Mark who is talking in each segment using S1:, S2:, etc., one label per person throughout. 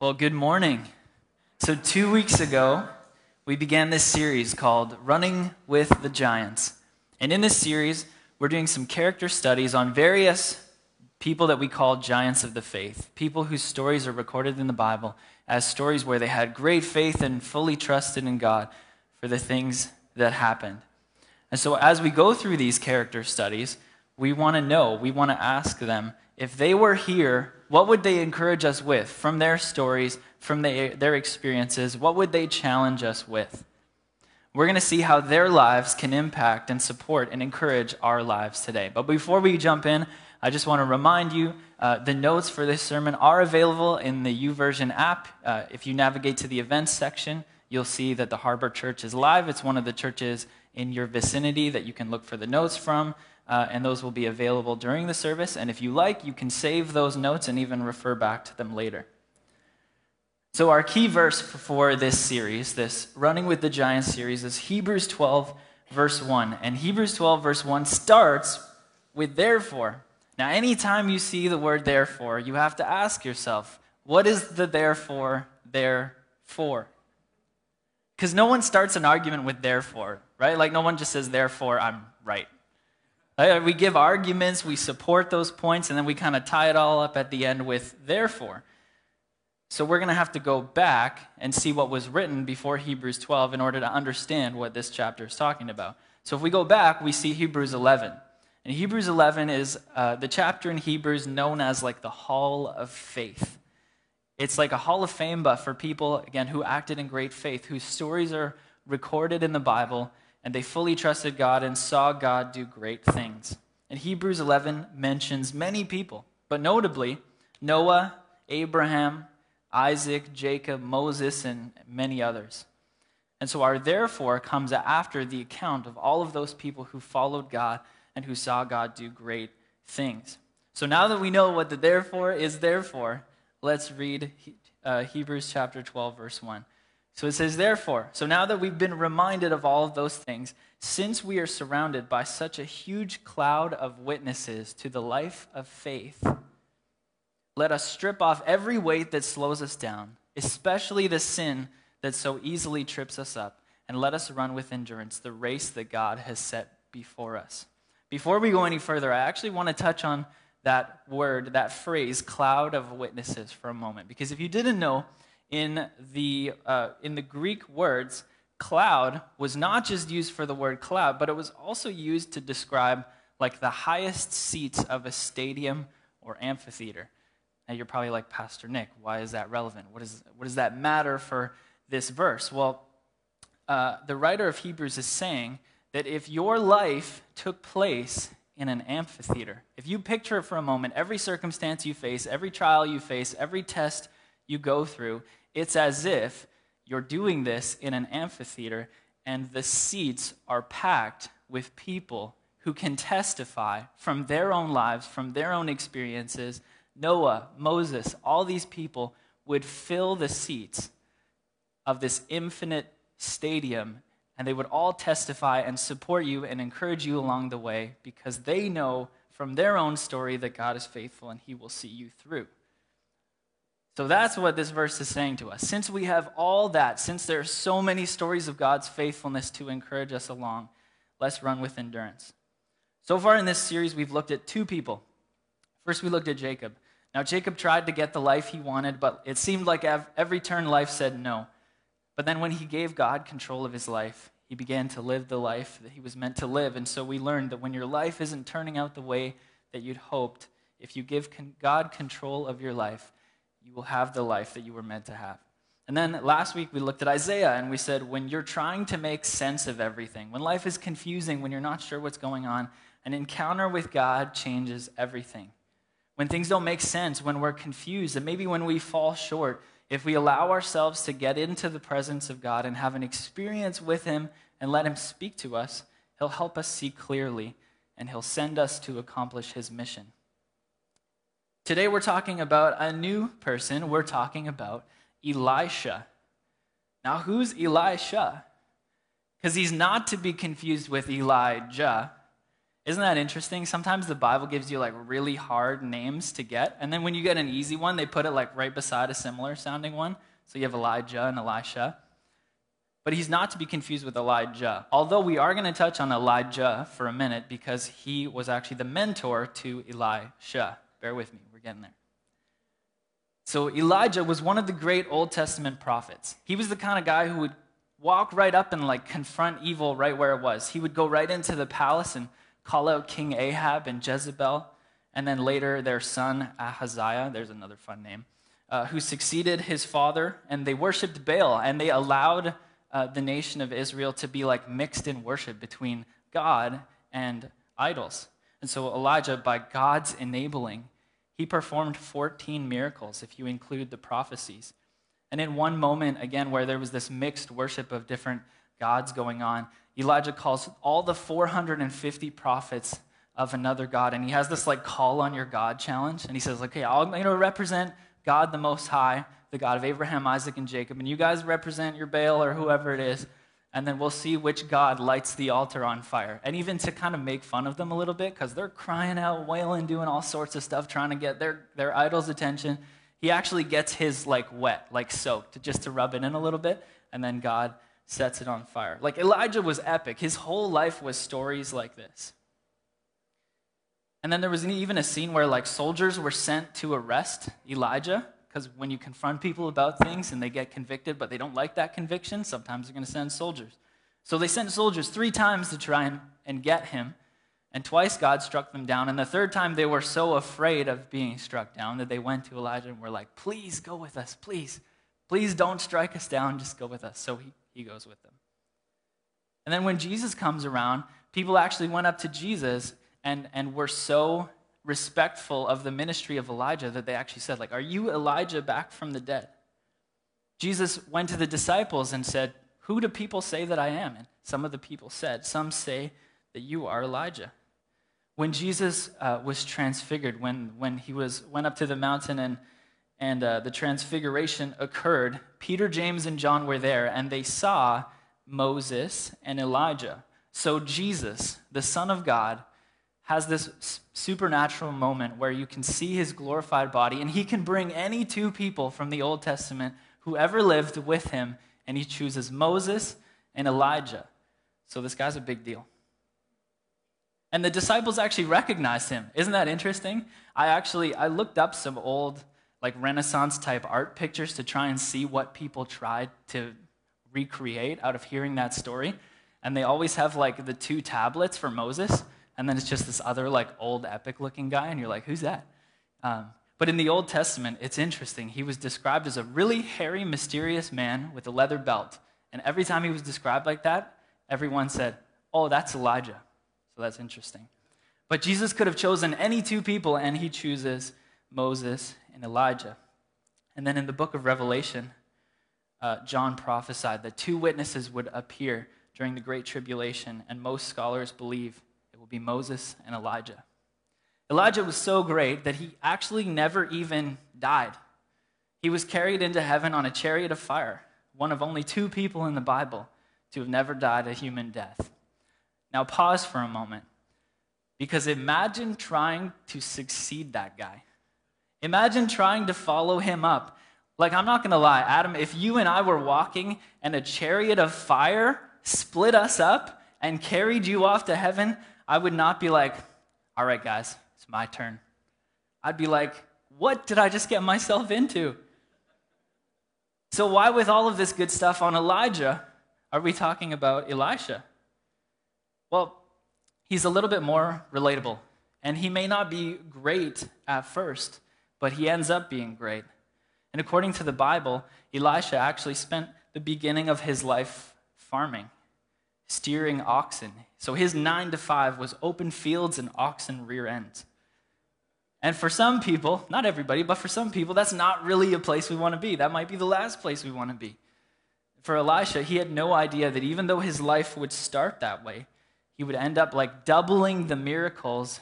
S1: Well, good morning. So, two weeks ago, we began this series called Running with the Giants. And in this series, we're doing some character studies on various people that we call giants of the faith, people whose stories are recorded in the Bible as stories where they had great faith and fully trusted in God for the things that happened. And so, as we go through these character studies, we want to know, we want to ask them if they were here, what would they encourage us with from their stories, from their, their experiences? What would they challenge us with? We're going to see how their lives can impact and support and encourage our lives today. But before we jump in, I just want to remind you uh, the notes for this sermon are available in the YouVersion app. Uh, if you navigate to the events section, you'll see that the Harbour Church is live. It's one of the churches in your vicinity that you can look for the notes from uh, and those will be available during the service. And if you like, you can save those notes and even refer back to them later. So, our key verse for this series, this Running with the Giants series, is Hebrews 12, verse 1. And Hebrews 12, verse 1 starts with therefore. Now, anytime you see the word therefore, you have to ask yourself, what is the therefore there for? Because no one starts an argument with therefore, right? Like, no one just says, therefore, I'm right. We give arguments, we support those points, and then we kind of tie it all up at the end with therefore. So we're going to have to go back and see what was written before Hebrews 12 in order to understand what this chapter is talking about. So if we go back, we see Hebrews 11. And Hebrews 11 is uh, the chapter in Hebrews known as like the Hall of Faith. It's like a Hall of Fame, but for people, again, who acted in great faith, whose stories are recorded in the Bible and they fully trusted God and saw God do great things. And Hebrews 11 mentions many people, but notably Noah, Abraham, Isaac, Jacob, Moses, and many others. And so our therefore comes after the account of all of those people who followed God and who saw God do great things. So now that we know what the therefore is therefore, let's read uh, Hebrews chapter 12, verse 1. So it says, therefore, so now that we've been reminded of all of those things, since we are surrounded by such a huge cloud of witnesses to the life of faith, let us strip off every weight that slows us down, especially the sin that so easily trips us up, and let us run with endurance the race that God has set before us. Before we go any further, I actually want to touch on that word, that phrase, cloud of witnesses, for a moment. Because if you didn't know, in the, uh, in the Greek words, cloud was not just used for the word cloud, but it was also used to describe like the highest seats of a stadium or amphitheater. Now you're probably like, Pastor Nick, why is that relevant? What, is, what does that matter for this verse? Well, uh, the writer of Hebrews is saying that if your life took place in an amphitheater, if you picture it for a moment, every circumstance you face, every trial you face, every test you go through, it's as if you're doing this in an amphitheater and the seats are packed with people who can testify from their own lives, from their own experiences. Noah, Moses, all these people would fill the seats of this infinite stadium, and they would all testify and support you and encourage you along the way because they know from their own story that God is faithful and He will see you through. So that's what this verse is saying to us. Since we have all that, since there are so many stories of God's faithfulness to encourage us along, let's run with endurance. So far in this series, we've looked at two people. First, we looked at Jacob. Now, Jacob tried to get the life he wanted, but it seemed like every turn life said no. But then, when he gave God control of his life, he began to live the life that he was meant to live. And so we learned that when your life isn't turning out the way that you'd hoped, if you give God control of your life, you will have the life that you were meant to have. And then last week we looked at Isaiah and we said, when you're trying to make sense of everything, when life is confusing, when you're not sure what's going on, an encounter with God changes everything. When things don't make sense, when we're confused, and maybe when we fall short, if we allow ourselves to get into the presence of God and have an experience with Him and let Him speak to us, He'll help us see clearly and He'll send us to accomplish His mission. Today we're talking about a new person. We're talking about Elisha. Now, who's Elisha? Because he's not to be confused with Elijah. Isn't that interesting? Sometimes the Bible gives you like really hard names to get, and then when you get an easy one, they put it like right beside a similar sounding one. So you have Elijah and Elisha. But he's not to be confused with Elijah. Although we are going to touch on Elijah for a minute because he was actually the mentor to Elisha. Bear with me, we're getting there. So Elijah was one of the great Old Testament prophets. He was the kind of guy who would walk right up and like confront evil right where it was. He would go right into the palace and call out King Ahab and Jezebel, and then later their son Ahaziah, there's another fun name, uh, who succeeded his father, and they worshiped Baal, and they allowed uh, the nation of Israel to be like mixed in worship between God and idols. And so Elijah, by God's enabling, he performed 14 miracles if you include the prophecies. And in one moment, again, where there was this mixed worship of different gods going on, Elijah calls all the 450 prophets of another God. And he has this like call on your God challenge. And he says, okay, I'm going to represent God the Most High, the God of Abraham, Isaac, and Jacob. And you guys represent your Baal or whoever it is. And then we'll see which God lights the altar on fire. And even to kind of make fun of them a little bit, because they're crying out, wailing, doing all sorts of stuff, trying to get their, their idol's attention he actually gets his like wet, like soaked, just to rub it in a little bit, and then God sets it on fire. Like Elijah was epic. His whole life was stories like this. And then there was even a scene where like soldiers were sent to arrest Elijah because when you confront people about things and they get convicted but they don't like that conviction, sometimes they're going to send soldiers. So they sent soldiers 3 times to try and, and get him. And twice God struck them down. And the third time they were so afraid of being struck down that they went to Elijah and were like, Please go with us, please. Please don't strike us down, just go with us. So he, he goes with them. And then when Jesus comes around, people actually went up to Jesus and, and were so respectful of the ministry of Elijah that they actually said, like, Are you Elijah back from the dead? Jesus went to the disciples and said, Who do people say that I am? And some of the people said, Some say that you are Elijah when Jesus uh, was transfigured, when, when he was, went up to the mountain and, and uh, the transfiguration occurred, Peter, James, and John were there, and they saw Moses and Elijah. So Jesus, the Son of God, has this supernatural moment where you can see his glorified body, and he can bring any two people from the Old Testament who ever lived with him, and he chooses Moses and Elijah. So this guy's a big deal. And the disciples actually recognized him. Isn't that interesting? I actually I looked up some old like Renaissance type art pictures to try and see what people tried to recreate out of hearing that story. And they always have like the two tablets for Moses, and then it's just this other like old epic looking guy, and you're like, who's that? Um, but in the Old Testament, it's interesting. He was described as a really hairy, mysterious man with a leather belt. And every time he was described like that, everyone said, Oh, that's Elijah. So that's interesting. But Jesus could have chosen any two people, and he chooses Moses and Elijah. And then in the book of Revelation, uh, John prophesied that two witnesses would appear during the Great Tribulation, and most scholars believe be Moses and Elijah. Elijah was so great that he actually never even died. He was carried into heaven on a chariot of fire, one of only two people in the Bible to have never died a human death. Now, pause for a moment. Because imagine trying to succeed that guy. Imagine trying to follow him up. Like, I'm not going to lie, Adam, if you and I were walking and a chariot of fire split us up and carried you off to heaven, I would not be like, all right, guys, it's my turn. I'd be like, what did I just get myself into? So, why, with all of this good stuff on Elijah, are we talking about Elisha? Well, he's a little bit more relatable. And he may not be great at first, but he ends up being great. And according to the Bible, Elisha actually spent the beginning of his life farming, steering oxen. So his nine to five was open fields and oxen rear ends. And for some people, not everybody, but for some people, that's not really a place we want to be. That might be the last place we want to be. For Elisha, he had no idea that even though his life would start that way, he would end up like doubling the miracles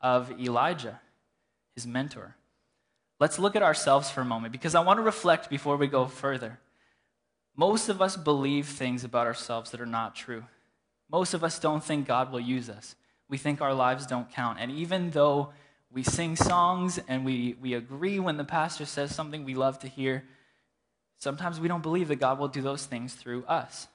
S1: of Elijah, his mentor. Let's look at ourselves for a moment because I want to reflect before we go further. Most of us believe things about ourselves that are not true. Most of us don't think God will use us. we think our lives don't count. And even though we sing songs and we, we agree when the pastor says something we love to hear, sometimes we don't believe that God will do those things through us.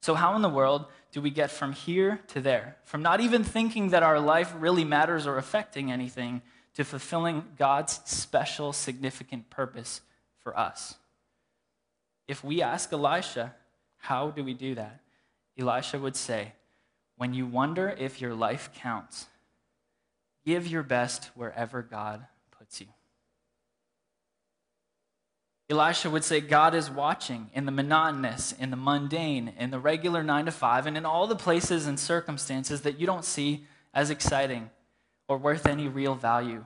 S1: So, how in the world do we get from here to there? From not even thinking that our life really matters or affecting anything to fulfilling God's special, significant purpose for us? If we ask Elisha, how do we do that? Elisha would say, When you wonder if your life counts, give your best wherever God puts you. Elisha would say, God is watching in the monotonous, in the mundane, in the regular nine to five, and in all the places and circumstances that you don't see as exciting or worth any real value.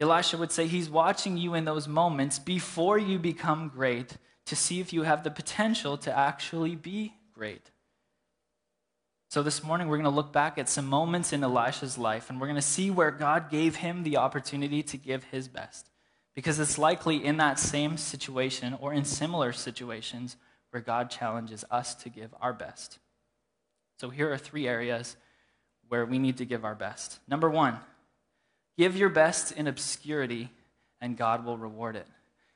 S1: Elisha would say, He's watching you in those moments before you become great to see if you have the potential to actually be great. So, this morning, we're going to look back at some moments in Elisha's life, and we're going to see where God gave him the opportunity to give his best. Because it's likely in that same situation or in similar situations where God challenges us to give our best. So, here are three areas where we need to give our best. Number one, give your best in obscurity, and God will reward it.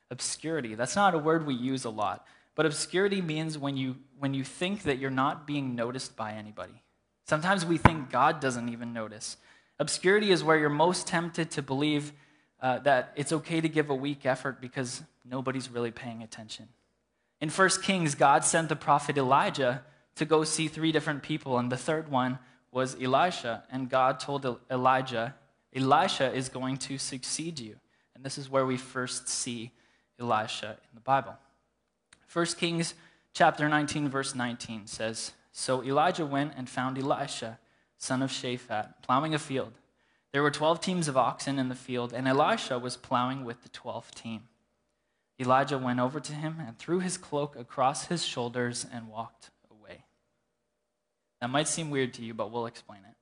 S1: Obscurity, that's not a word we use a lot. But obscurity means when you, when you think that you're not being noticed by anybody. Sometimes we think God doesn't even notice. Obscurity is where you're most tempted to believe uh, that it's okay to give a weak effort because nobody's really paying attention. In 1 Kings, God sent the prophet Elijah to go see three different people, and the third one was Elisha. And God told Elijah, Elisha is going to succeed you. And this is where we first see Elisha in the Bible. 1 Kings chapter 19, verse 19 says So Elijah went and found Elisha, son of Shaphat, plowing a field. There were 12 teams of oxen in the field, and Elisha was plowing with the 12th team. Elijah went over to him and threw his cloak across his shoulders and walked away. That might seem weird to you, but we'll explain it.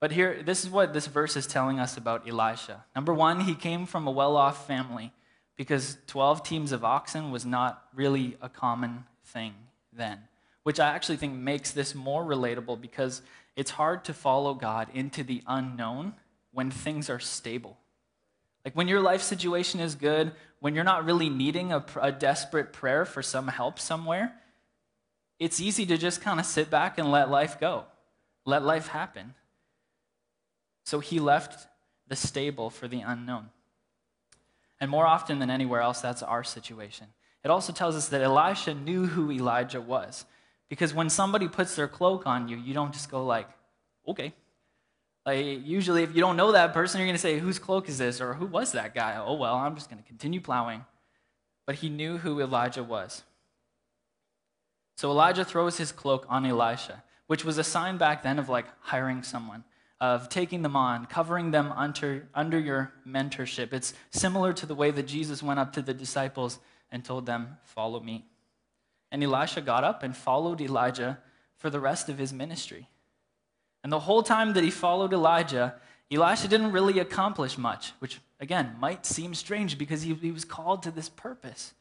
S1: But here, this is what this verse is telling us about Elisha. Number one, he came from a well off family because 12 teams of oxen was not really a common thing then, which I actually think makes this more relatable because it's hard to follow God into the unknown when things are stable. Like when your life situation is good, when you're not really needing a, a desperate prayer for some help somewhere, it's easy to just kind of sit back and let life go, let life happen. So he left the stable for the unknown. And more often than anywhere else, that's our situation. It also tells us that Elisha knew who Elijah was. Because when somebody puts their cloak on you, you don't just go like, okay. Like, usually, if you don't know that person, you're going to say, whose cloak is this? Or who was that guy? Oh, well, I'm just going to continue plowing. But he knew who Elijah was. So Elijah throws his cloak on Elisha, which was a sign back then of like hiring someone of taking them on, covering them under, under your mentorship. It's similar to the way that Jesus went up to the disciples and told them, Follow me. And Elisha got up and followed Elijah for the rest of his ministry. And the whole time that he followed Elijah, Elisha didn't really accomplish much, which again might seem strange because he, he was called to this purpose.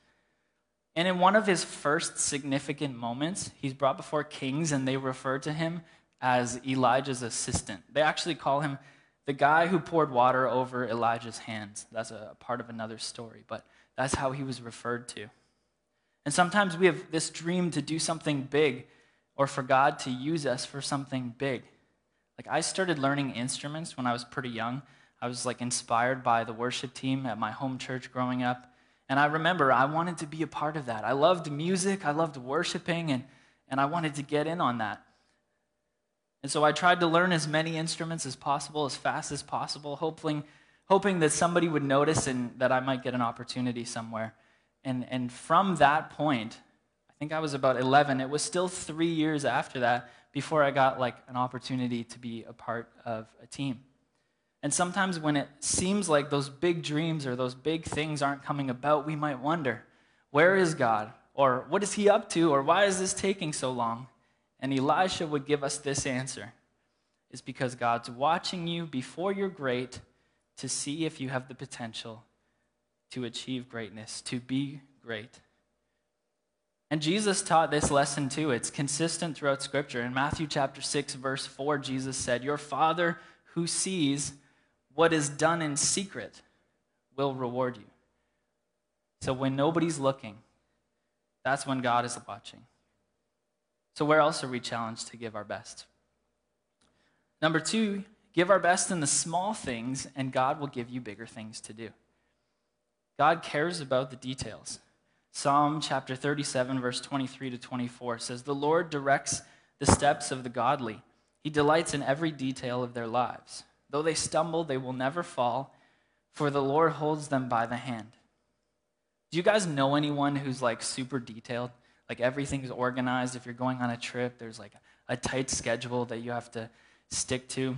S1: And in one of his first significant moments, he's brought before kings and they refer to him as Elijah's assistant. They actually call him the guy who poured water over Elijah's hands. That's a part of another story, but that's how he was referred to. And sometimes we have this dream to do something big or for God to use us for something big. Like I started learning instruments when I was pretty young. I was like inspired by the worship team at my home church growing up. And I remember I wanted to be a part of that. I loved music, I loved worshiping, and, and I wanted to get in on that. And so I tried to learn as many instruments as possible, as fast as possible, hoping, hoping that somebody would notice and that I might get an opportunity somewhere. And, and from that point, I think I was about 11, it was still three years after that before I got like an opportunity to be a part of a team. And sometimes when it seems like those big dreams or those big things aren't coming about, we might wonder, where is God? Or what is he up to? Or why is this taking so long? And Elisha would give us this answer is because God's watching you before you're great to see if you have the potential to achieve greatness, to be great. And Jesus taught this lesson too. It's consistent throughout Scripture. In Matthew chapter 6, verse 4, Jesus said, Your Father who sees what is done in secret will reward you. So when nobody's looking, that's when God is watching. So, where else are we challenged to give our best? Number two, give our best in the small things, and God will give you bigger things to do. God cares about the details. Psalm chapter 37, verse 23 to 24 says, The Lord directs the steps of the godly. He delights in every detail of their lives. Though they stumble, they will never fall, for the Lord holds them by the hand. Do you guys know anyone who's like super detailed? Like everything's organized. If you're going on a trip, there's like a tight schedule that you have to stick to.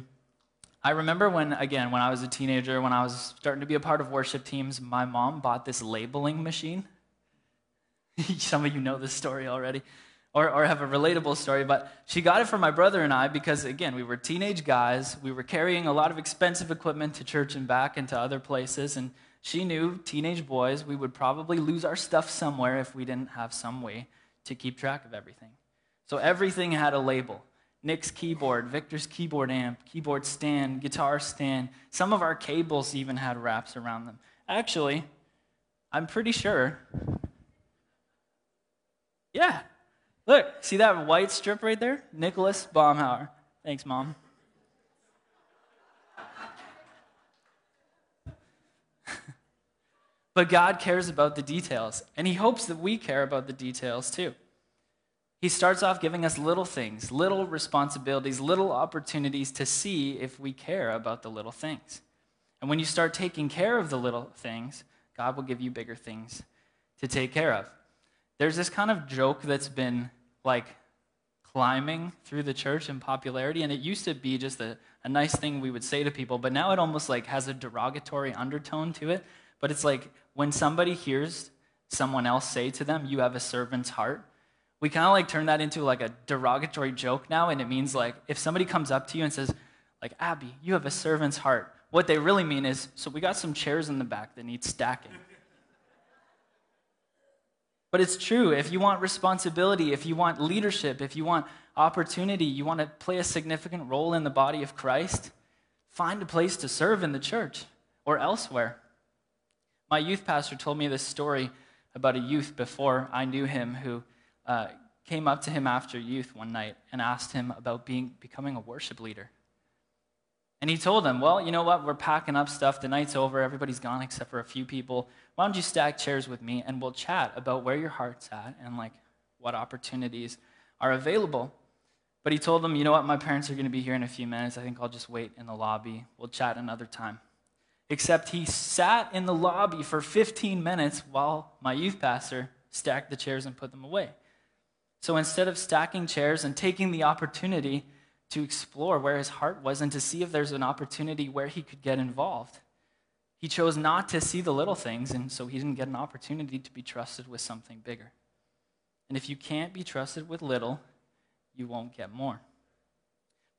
S1: I remember when, again, when I was a teenager, when I was starting to be a part of worship teams, my mom bought this labeling machine. Some of you know this story already, or, or have a relatable story, but she got it for my brother and I because, again, we were teenage guys. We were carrying a lot of expensive equipment to church and back and to other places, and she knew, teenage boys, we would probably lose our stuff somewhere if we didn't have some way to keep track of everything. So everything had a label. Nick's keyboard, Victor's keyboard amp, keyboard stand, guitar stand. Some of our cables even had wraps around them. Actually, I'm pretty sure yeah. Look, see that white strip right there? Nicholas Baumhour. Thanks, Mom. But God cares about the details, and He hopes that we care about the details too. He starts off giving us little things, little responsibilities, little opportunities to see if we care about the little things. And when you start taking care of the little things, God will give you bigger things to take care of there's this kind of joke that's been like climbing through the church in popularity and it used to be just a, a nice thing we would say to people but now it almost like has a derogatory undertone to it but it's like when somebody hears someone else say to them you have a servant's heart we kind of like turn that into like a derogatory joke now and it means like if somebody comes up to you and says like abby you have a servant's heart what they really mean is so we got some chairs in the back that need stacking but it's true. If you want responsibility, if you want leadership, if you want opportunity, you want to play a significant role in the body of Christ, find a place to serve in the church or elsewhere. My youth pastor told me this story about a youth before I knew him who uh, came up to him after youth one night and asked him about being, becoming a worship leader. And he told them, Well, you know what? We're packing up stuff. The night's over. Everybody's gone except for a few people. Why don't you stack chairs with me and we'll chat about where your heart's at and like what opportunities are available. But he told them, You know what? My parents are going to be here in a few minutes. I think I'll just wait in the lobby. We'll chat another time. Except he sat in the lobby for 15 minutes while my youth pastor stacked the chairs and put them away. So instead of stacking chairs and taking the opportunity, to explore where his heart was and to see if there's an opportunity where he could get involved. He chose not to see the little things, and so he didn't get an opportunity to be trusted with something bigger. And if you can't be trusted with little, you won't get more.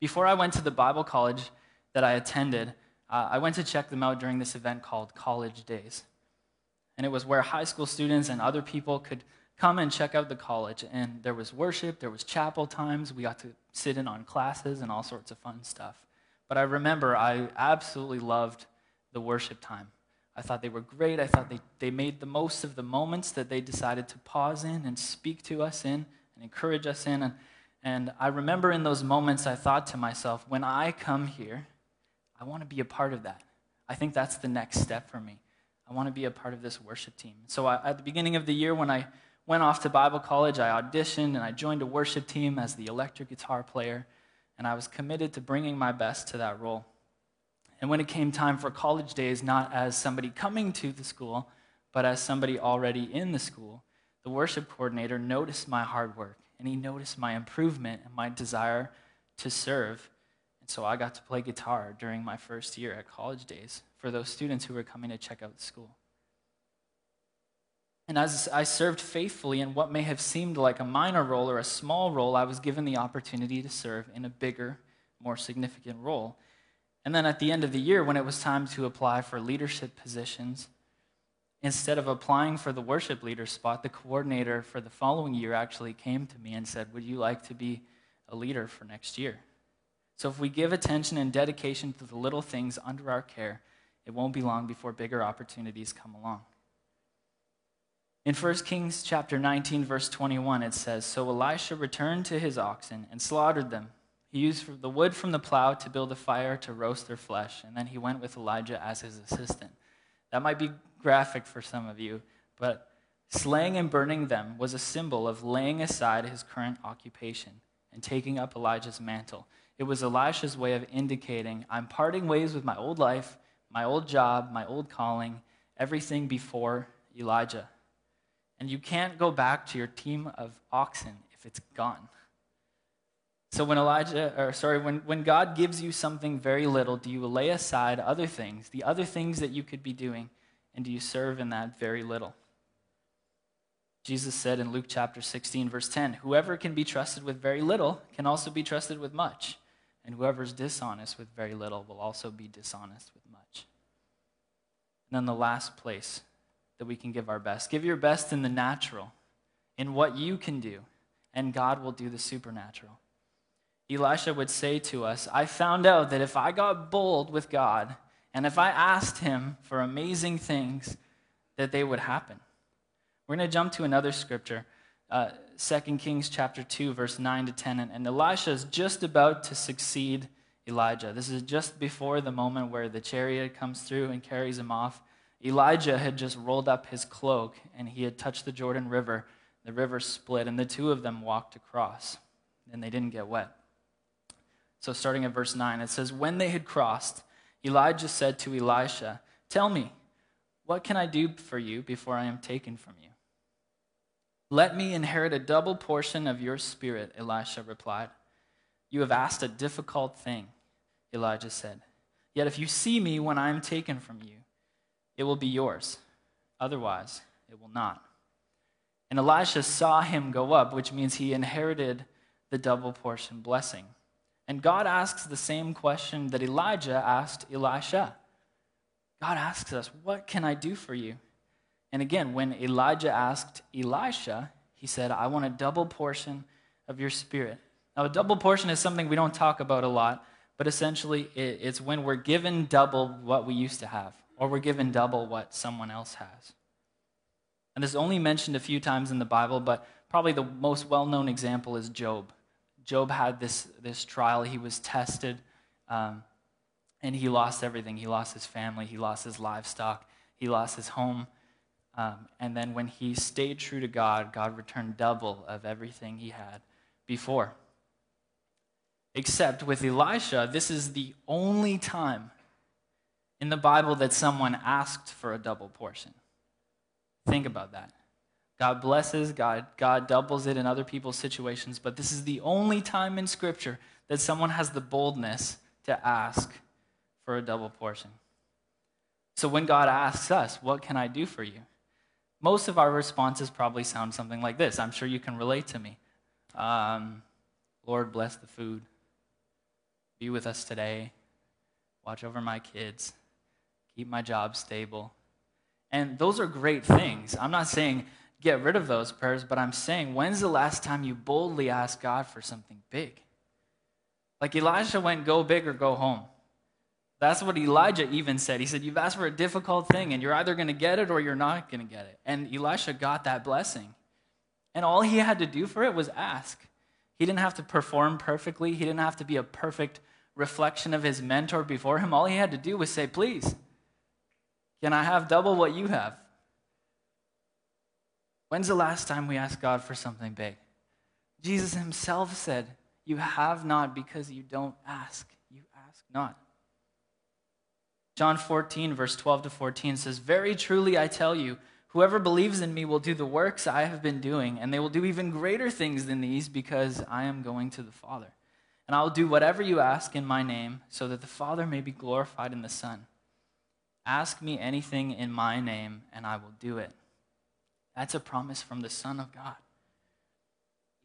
S1: Before I went to the Bible college that I attended, uh, I went to check them out during this event called College Days. And it was where high school students and other people could come and check out the college. And there was worship, there was chapel times. We got to sit in on classes and all sorts of fun stuff. But I remember I absolutely loved the worship time. I thought they were great. I thought they, they made the most of the moments that they decided to pause in and speak to us in and encourage us in. And, and I remember in those moments, I thought to myself, when I come here, I want to be a part of that. I think that's the next step for me. I want to be a part of this worship team. So I, at the beginning of the year, when I went off to Bible college. I auditioned and I joined a worship team as the electric guitar player, and I was committed to bringing my best to that role. And when it came time for college days, not as somebody coming to the school, but as somebody already in the school, the worship coordinator noticed my hard work and he noticed my improvement and my desire to serve. So I got to play guitar during my first year at college days for those students who were coming to check out the school. And as I served faithfully in what may have seemed like a minor role or a small role, I was given the opportunity to serve in a bigger, more significant role. And then at the end of the year, when it was time to apply for leadership positions, instead of applying for the worship leader spot, the coordinator for the following year actually came to me and said, Would you like to be a leader for next year? So if we give attention and dedication to the little things under our care, it won't be long before bigger opportunities come along. In 1 Kings chapter 19 verse 21 it says, "So Elisha returned to his oxen and slaughtered them. He used the wood from the plow to build a fire to roast their flesh, and then he went with Elijah as his assistant." That might be graphic for some of you, but slaying and burning them was a symbol of laying aside his current occupation and taking up Elijah's mantle. It was Elisha's way of indicating, I'm parting ways with my old life, my old job, my old calling, everything before Elijah. And you can't go back to your team of oxen if it's gone. So when Elijah, or sorry, when, when God gives you something very little, do you lay aside other things, the other things that you could be doing, and do you serve in that very little? Jesus said in Luke chapter 16, verse 10, Whoever can be trusted with very little can also be trusted with much, and whoever is dishonest with very little will also be dishonest with much. And then the last place that we can give our best give your best in the natural, in what you can do, and God will do the supernatural. Elisha would say to us, I found out that if I got bold with God and if I asked him for amazing things, that they would happen. We're going to jump to another scripture, uh, 2 Kings chapter 2, verse 9 to 10. And, and Elisha is just about to succeed Elijah. This is just before the moment where the chariot comes through and carries him off. Elijah had just rolled up his cloak and he had touched the Jordan River. The river split, and the two of them walked across, and they didn't get wet. So, starting at verse 9, it says, When they had crossed, Elijah said to Elisha, Tell me, what can I do for you before I am taken from you? Let me inherit a double portion of your spirit, Elisha replied. You have asked a difficult thing, Elijah said. Yet if you see me when I am taken from you, it will be yours. Otherwise, it will not. And Elisha saw him go up, which means he inherited the double portion blessing. And God asks the same question that Elijah asked Elisha. God asks us, What can I do for you? And again, when Elijah asked Elisha, he said, I want a double portion of your spirit. Now, a double portion is something we don't talk about a lot, but essentially it's when we're given double what we used to have, or we're given double what someone else has. And this is only mentioned a few times in the Bible, but probably the most well known example is Job. Job had this, this trial. He was tested, um, and he lost everything. He lost his family, he lost his livestock, he lost his home. Um, and then when he stayed true to God, God returned double of everything he had before. Except with Elisha, this is the only time in the Bible that someone asked for a double portion. Think about that. God blesses, God, God doubles it in other people's situations, but this is the only time in Scripture that someone has the boldness to ask for a double portion. So when God asks us, What can I do for you? Most of our responses probably sound something like this. I'm sure you can relate to me. Um, Lord, bless the food. Be with us today. Watch over my kids. Keep my job stable. And those are great things. I'm not saying get rid of those prayers, but I'm saying, when's the last time you boldly asked God for something big? Like Elijah went, go big or go home. That's what Elijah even said. He said, You've asked for a difficult thing, and you're either going to get it or you're not going to get it. And Elisha got that blessing. And all he had to do for it was ask. He didn't have to perform perfectly, he didn't have to be a perfect reflection of his mentor before him. All he had to do was say, Please, can I have double what you have? When's the last time we asked God for something big? Jesus himself said, You have not because you don't ask. You ask not. John 14, verse 12 to 14 says, Very truly I tell you, whoever believes in me will do the works I have been doing, and they will do even greater things than these because I am going to the Father. And I will do whatever you ask in my name, so that the Father may be glorified in the Son. Ask me anything in my name, and I will do it. That's a promise from the Son of God.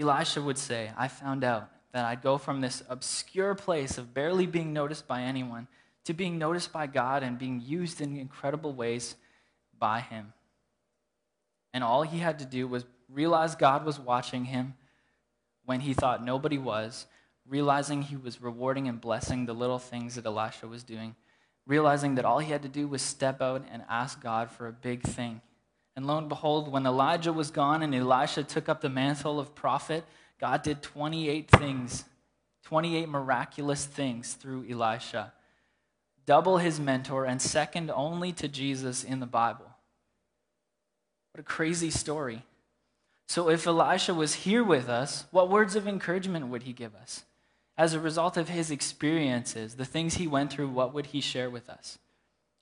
S1: Elisha would say, I found out that I'd go from this obscure place of barely being noticed by anyone to being noticed by God and being used in incredible ways by Him. And all he had to do was realize God was watching him when he thought nobody was, realizing he was rewarding and blessing the little things that Elisha was doing, realizing that all he had to do was step out and ask God for a big thing. And lo and behold, when Elijah was gone and Elisha took up the mantle of prophet, God did 28 things, 28 miraculous things through Elisha. Double his mentor and second only to Jesus in the Bible. What a crazy story. So, if Elisha was here with us, what words of encouragement would he give us? As a result of his experiences, the things he went through, what would he share with us?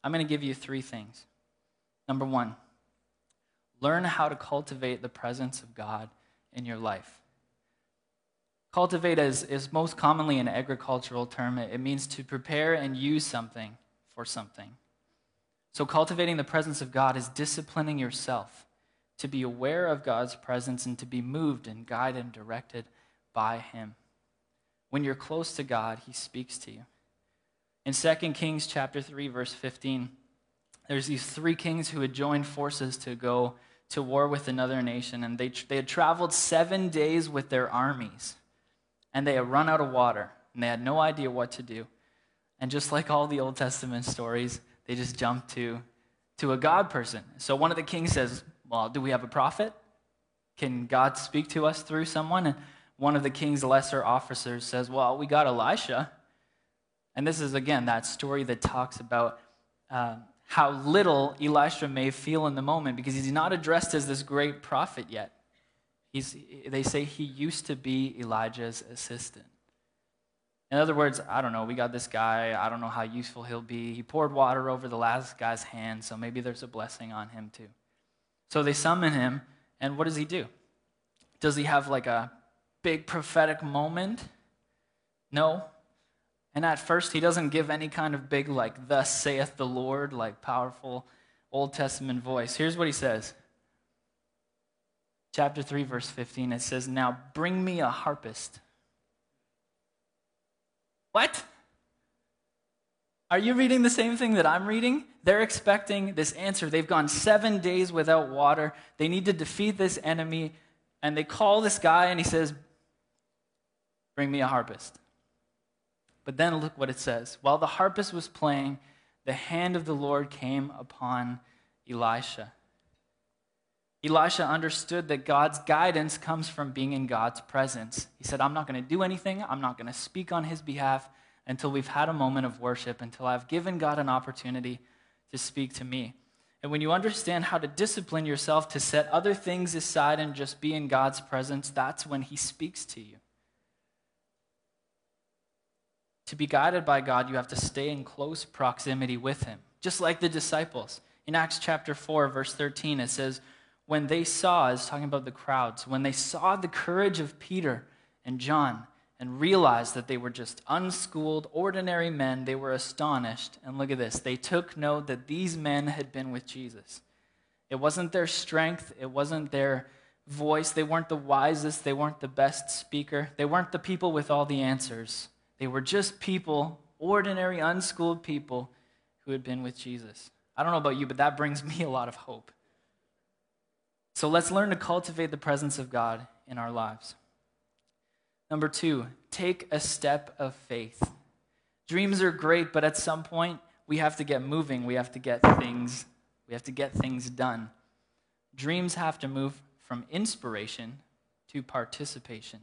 S1: I'm going to give you three things. Number one, learn how to cultivate the presence of God in your life. Cultivate is, is most commonly an agricultural term. It, means to prepare and use something for something. So, cultivating the presence of God is disciplining yourself to be aware of God's presence and to be moved and guided and directed by Him. When you're close to God, He speaks to you. In 2 Kings chapter 3, verse 15, there's these three kings who had joined forces to go to war with another nation, and they, they had traveled seven days with their armies, and they had run out of water, and they had no idea what to do. And just like all the Old Testament stories, they just jumped to, to a God person. So one of the kings says, Well, do we have a prophet? Can God speak to us through someone? And one of the king's lesser officers says, Well, we got Elisha. And this is, again, that story that talks about uh, how little Elisha may feel in the moment because he's not addressed as this great prophet yet. He's, they say he used to be Elijah's assistant. In other words, I don't know, we got this guy, I don't know how useful he'll be. He poured water over the last guy's hand, so maybe there's a blessing on him too. So they summon him, and what does he do? Does he have like a big prophetic moment? No. And at first, he doesn't give any kind of big, like, thus saith the Lord, like powerful Old Testament voice. Here's what he says. Chapter 3, verse 15, it says, Now bring me a harpist. What? Are you reading the same thing that I'm reading? They're expecting this answer. They've gone seven days without water. They need to defeat this enemy. And they call this guy and he says, Bring me a harpist. But then look what it says. While the harpist was playing, the hand of the Lord came upon Elisha. Elisha understood that God's guidance comes from being in God's presence. He said, I'm not going to do anything. I'm not going to speak on his behalf until we've had a moment of worship, until I've given God an opportunity to speak to me. And when you understand how to discipline yourself to set other things aside and just be in God's presence, that's when he speaks to you. To be guided by God, you have to stay in close proximity with him, just like the disciples. In Acts chapter 4, verse 13, it says, when they saw, is talking about the crowds, when they saw the courage of Peter and John and realized that they were just unschooled, ordinary men, they were astonished. And look at this they took note that these men had been with Jesus. It wasn't their strength, it wasn't their voice, they weren't the wisest, they weren't the best speaker, they weren't the people with all the answers. They were just people, ordinary, unschooled people who had been with Jesus. I don't know about you, but that brings me a lot of hope. So let's learn to cultivate the presence of God in our lives. Number two, take a step of faith. Dreams are great, but at some point we have to get moving. We have to get things, we have to get things done. Dreams have to move from inspiration to participation.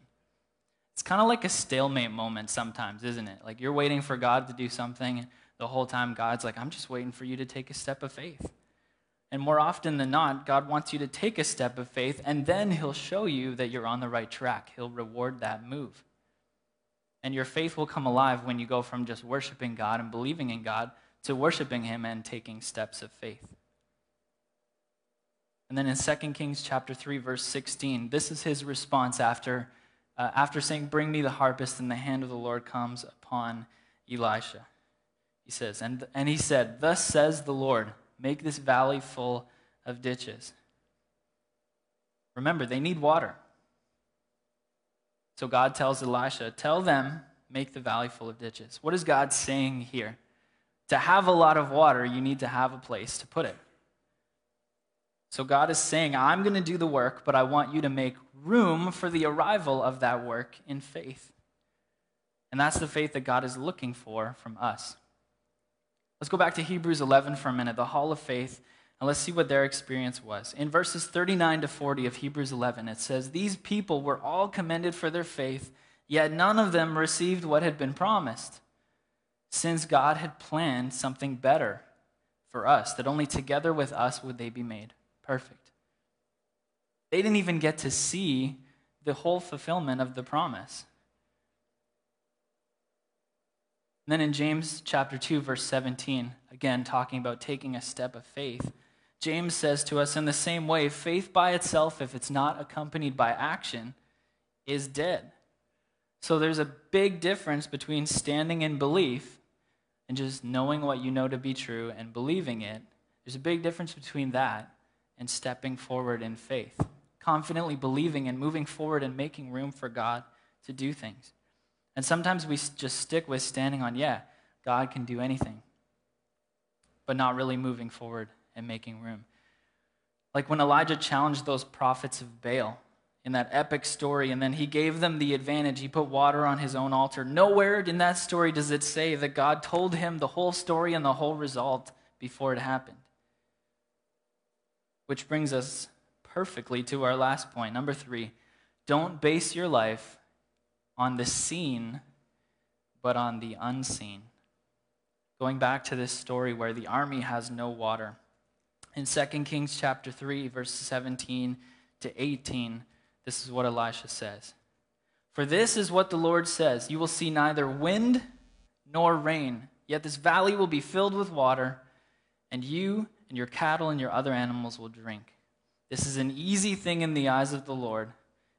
S1: It's kind of like a stalemate moment sometimes, isn't it? Like you're waiting for God to do something, the whole time God's like, I'm just waiting for you to take a step of faith. And more often than not, God wants you to take a step of faith, and then He'll show you that you're on the right track. He'll reward that move. And your faith will come alive when you go from just worshiping God and believing in God to worshiping Him and taking steps of faith. And then in 2 Kings chapter 3, verse 16, this is his response after, uh, after saying, Bring me the harpist, and the hand of the Lord comes upon Elisha. He says, and, and he said, Thus says the Lord. Make this valley full of ditches. Remember, they need water. So God tells Elisha, Tell them, make the valley full of ditches. What is God saying here? To have a lot of water, you need to have a place to put it. So God is saying, I'm going to do the work, but I want you to make room for the arrival of that work in faith. And that's the faith that God is looking for from us. Let's go back to Hebrews 11 for a minute, the hall of faith, and let's see what their experience was. In verses 39 to 40 of Hebrews 11, it says, These people were all commended for their faith, yet none of them received what had been promised, since God had planned something better for us, that only together with us would they be made perfect. They didn't even get to see the whole fulfillment of the promise. And then in James chapter 2 verse 17, again talking about taking a step of faith, James says to us in the same way, faith by itself if it's not accompanied by action is dead. So there's a big difference between standing in belief and just knowing what you know to be true and believing it. There's a big difference between that and stepping forward in faith, confidently believing and moving forward and making room for God to do things. And sometimes we just stick with standing on, yeah, God can do anything, but not really moving forward and making room. Like when Elijah challenged those prophets of Baal in that epic story, and then he gave them the advantage. He put water on his own altar. Nowhere in that story does it say that God told him the whole story and the whole result before it happened. Which brings us perfectly to our last point. Number three, don't base your life on the seen, but on the unseen. Going back to this story where the army has no water. In 2 Kings chapter 3, verse 17 to 18, this is what Elisha says. For this is what the Lord says You will see neither wind nor rain, yet this valley will be filled with water, and you and your cattle and your other animals will drink. This is an easy thing in the eyes of the Lord,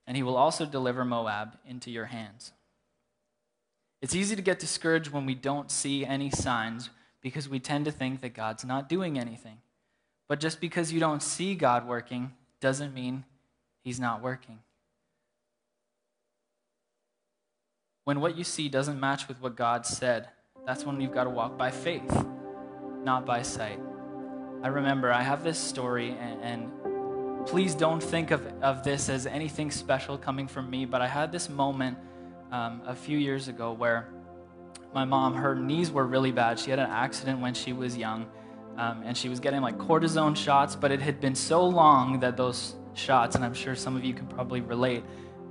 S1: and he will also deliver Moab into your hands. It's easy to get discouraged when we don't see any signs because we tend to think that God's not doing anything. But just because you don't see God working doesn't mean he's not working. When what you see doesn't match with what God said, that's when you've got to walk by faith, not by sight. I remember I have this story, and, and please don't think of, of this as anything special coming from me, but I had this moment um, a few years ago where my mom, her knees were really bad. She had an accident when she was young, um, and she was getting like cortisone shots, but it had been so long that those shots, and I'm sure some of you can probably relate,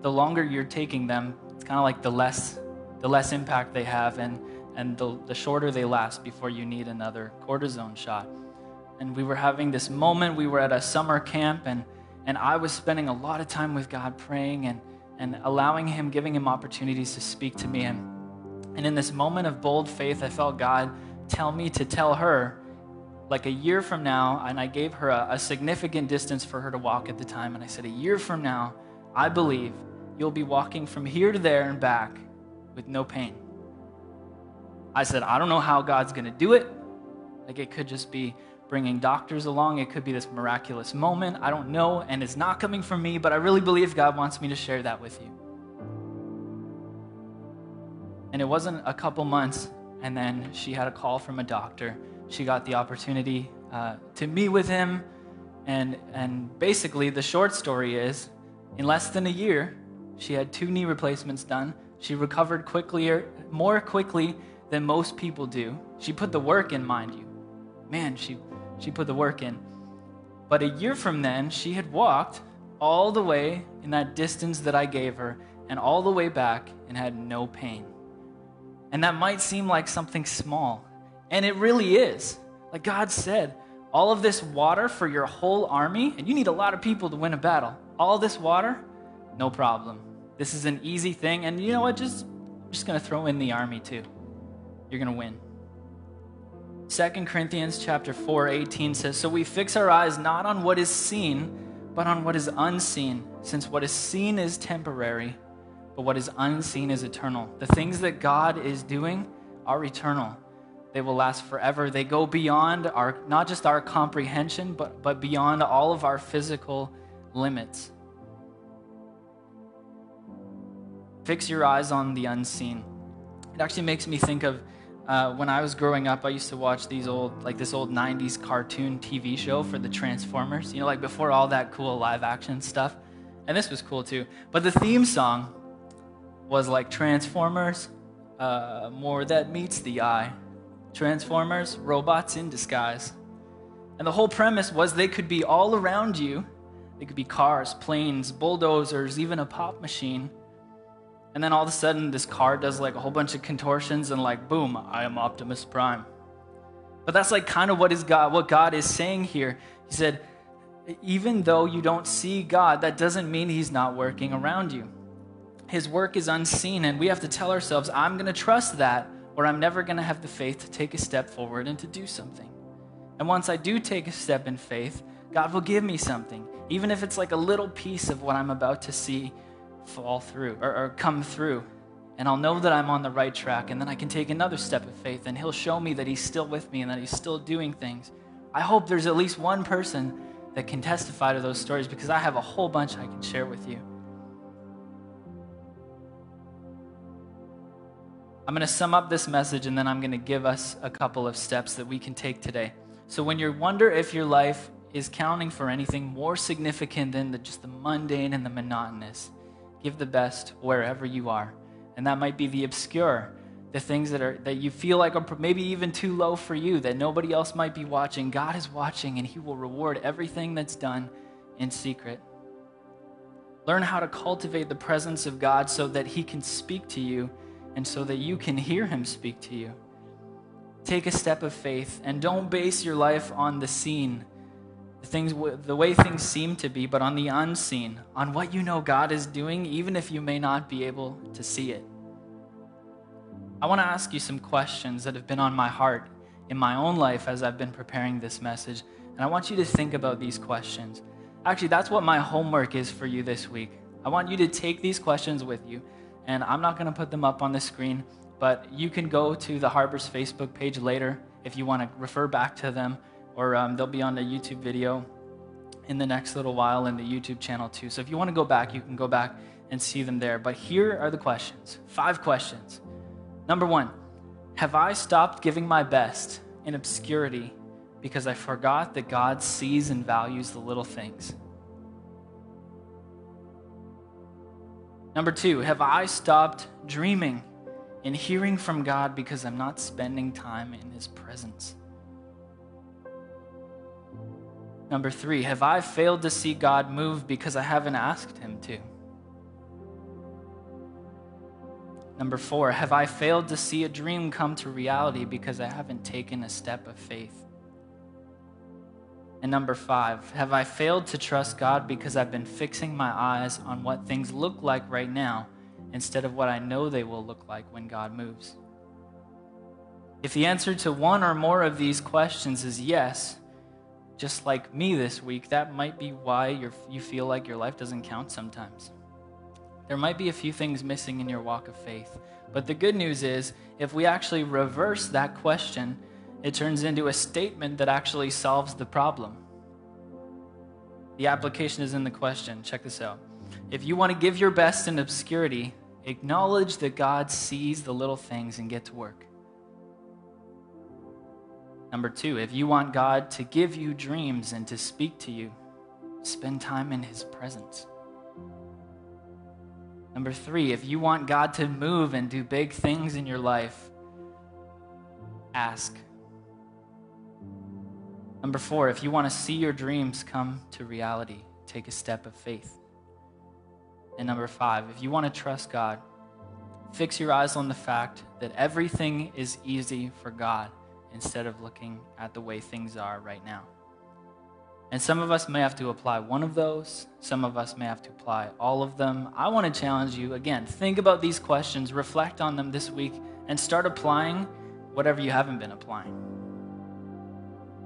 S1: the longer you're taking them, it's kind of like the less, the less impact they have, and, and the, the shorter they last before you need another cortisone shot and we were having this moment. We were at a summer camp, and, and I was spending a lot of time with God praying and, and allowing Him, giving Him opportunities to speak to me. And, and in this moment of bold faith, I felt God tell me to tell her, like a year from now, and I gave her a, a significant distance for her to walk at the time. And I said, A year from now, I believe you'll be walking from here to there and back with no pain. I said, I don't know how God's going to do it. Like it could just be bringing doctors along. It could be this miraculous moment. I don't know, and it's not coming from me, but I really believe God wants me to share that with you. And it wasn't a couple months, and then she had a call from a doctor. She got the opportunity uh, to meet with him, and, and basically, the short story is in less than a year, she had two knee replacements done. She recovered quickly, more quickly than most people do. She put the work in, mind you. Man, she she put the work in. But a year from then, she had walked all the way in that distance that I gave her and all the way back and had no pain. And that might seem like something small, and it really is. Like God said, all of this water for your whole army, and you need a lot of people to win a battle. All this water, no problem. This is an easy thing, and you know what? Just I'm just gonna throw in the army too. You're gonna win. 2 Corinthians chapter 4, 18 says, So we fix our eyes not on what is seen, but on what is unseen, since what is seen is temporary, but what is unseen is eternal. The things that God is doing are eternal. They will last forever. They go beyond our not just our comprehension, but, but beyond all of our physical limits. Fix your eyes on the unseen. It actually makes me think of uh, when I was growing up, I used to watch these old, like this old 90s cartoon TV show for the Transformers, you know, like before all that cool live action stuff. And this was cool too. But the theme song was like Transformers, uh, more that meets the eye. Transformers, robots in disguise. And the whole premise was they could be all around you. They could be cars, planes, bulldozers, even a pop machine. And then all of a sudden, this car does like a whole bunch of contortions, and like, boom, I am Optimus Prime. But that's like kind of what is God, what God is saying here. He said, even though you don't see God, that doesn't mean He's not working around you. His work is unseen, and we have to tell ourselves, I'm going to trust that, or I'm never going to have the faith to take a step forward and to do something. And once I do take a step in faith, God will give me something, even if it's like a little piece of what I'm about to see fall through or, or come through. And I'll know that I'm on the right track, and then I can take another step of faith, and He'll show me that He's still with me and that He's still doing things. I hope there's at least one person that can testify to those stories because I have a whole bunch I can share with you. I'm going to sum up this message and then I'm going to give us a couple of steps that we can take today. So, when you wonder if your life is counting for anything more significant than the, just the mundane and the monotonous, Give the best wherever you are. And that might be the obscure, the things that are that you feel like are maybe even too low for you that nobody else might be watching. God is watching and he will reward everything that's done in secret. Learn how to cultivate the presence of God so that he can speak to you and so that you can hear him speak to you. Take a step of faith and don't base your life on the seen the things the way things seem to be but on the unseen on what you know god is doing even if you may not be able to see it. I want to ask you some questions that have been on my heart in my own life as i've been preparing this message and i want you to think about these questions. Actually that's what my homework is for you this week. I want you to take these questions with you and i'm not going to put them up on the screen but you can go to the Harbour's facebook page later if you want to refer back to them or um, they'll be on the YouTube video in the next little while in the YouTube channel too. So if you want to go back, you can go back and see them there. But here are the questions five questions. Number one Have I stopped giving my best in obscurity because I forgot that God sees and values the little things? Number two, have I stopped dreaming and hearing from God because I'm not spending time in His presence? Number three, have I failed to see God move because I haven't asked Him to? Number four, have I failed to see a dream come to reality because I haven't taken a step of faith? And number five, have I failed to trust God because I've been fixing my eyes on what things look like right now instead of what I know they will look like when God moves? If the answer to one or more of these questions is yes, just like me this week, that might be why you feel like your life doesn't count sometimes. There might be a few things missing in your walk of faith. But the good news is, if we actually reverse that question, it turns into a statement that actually solves the problem. The application is in the question. Check this out. If you want to give your best in obscurity, acknowledge that God sees the little things and get to work. Number two, if you want God to give you dreams and to speak to you, spend time in His presence. Number three, if you want God to move and do big things in your life, ask. Number four, if you want to see your dreams come to reality, take a step of faith. And number five, if you want to trust God, fix your eyes on the fact that everything is easy for God instead of looking at the way things are right now. And some of us may have to apply one of those, some of us may have to apply all of them. I want to challenge you again, think about these questions, reflect on them this week, and start applying whatever you haven't been applying.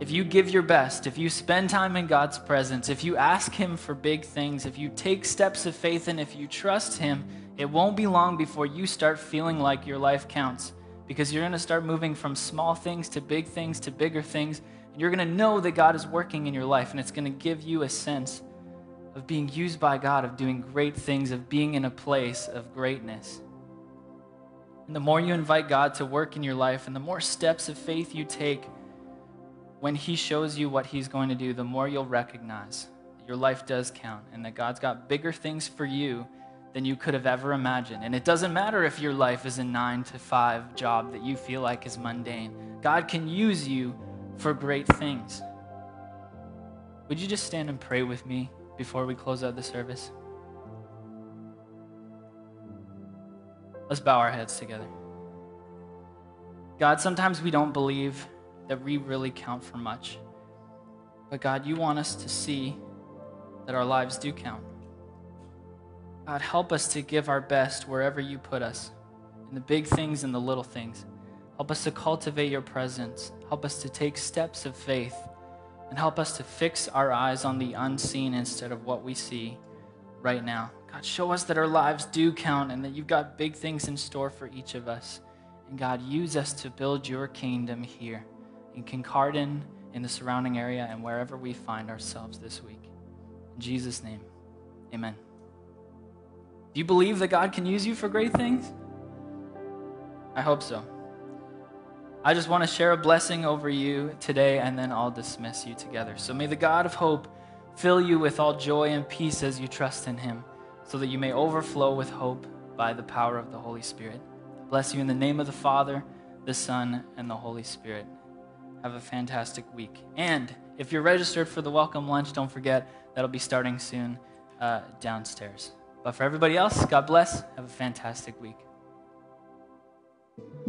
S1: If you give your best, if you spend time in God's presence, if you ask Him for big things, if you take steps of faith, and if you trust Him, it won't be long before you start feeling like your life counts because you're going to start moving from small things to big things to bigger things. And you're going to know that God is working in your life, and it's going to give you a sense of being used by God, of doing great things, of being in a place of greatness. And the more you invite God to work in your life and the more steps of faith you take when He shows you what He's going to do, the more you'll recognize that your life does count and that God's got bigger things for you than you could have ever imagined. And it doesn't matter if your life is a nine to five job that you feel like is mundane, God can use you for great things. Would you just stand and pray with me before we close out the service? Let's bow our heads together. God, sometimes we don't believe that we really count for much. But God, you want us to see that our lives do count. God, help us to give our best wherever you put us, in the big things and the little things. Help us to cultivate your presence. Help us to take steps of faith. And help us to fix our eyes on the unseen instead of what we see right now. God, show us that our lives do count and that you've got big things in store for each of us. And God, use us to build your kingdom here in Kincardine, in the surrounding area, and wherever we find ourselves this week. In Jesus' name, amen. Do you believe that God can use you for great things? I hope so. I just want to share a blessing over you today, and then I'll dismiss you together. So may the God of hope fill you with all joy and peace as you trust in him so that you may overflow with hope by the power of the Holy Spirit. Bless you in the name of the Father, the Son, and the Holy Spirit. Have a fantastic week. And if you're registered for the welcome lunch, don't forget that'll be starting soon uh, downstairs. But for everybody else, God bless. Have a fantastic week.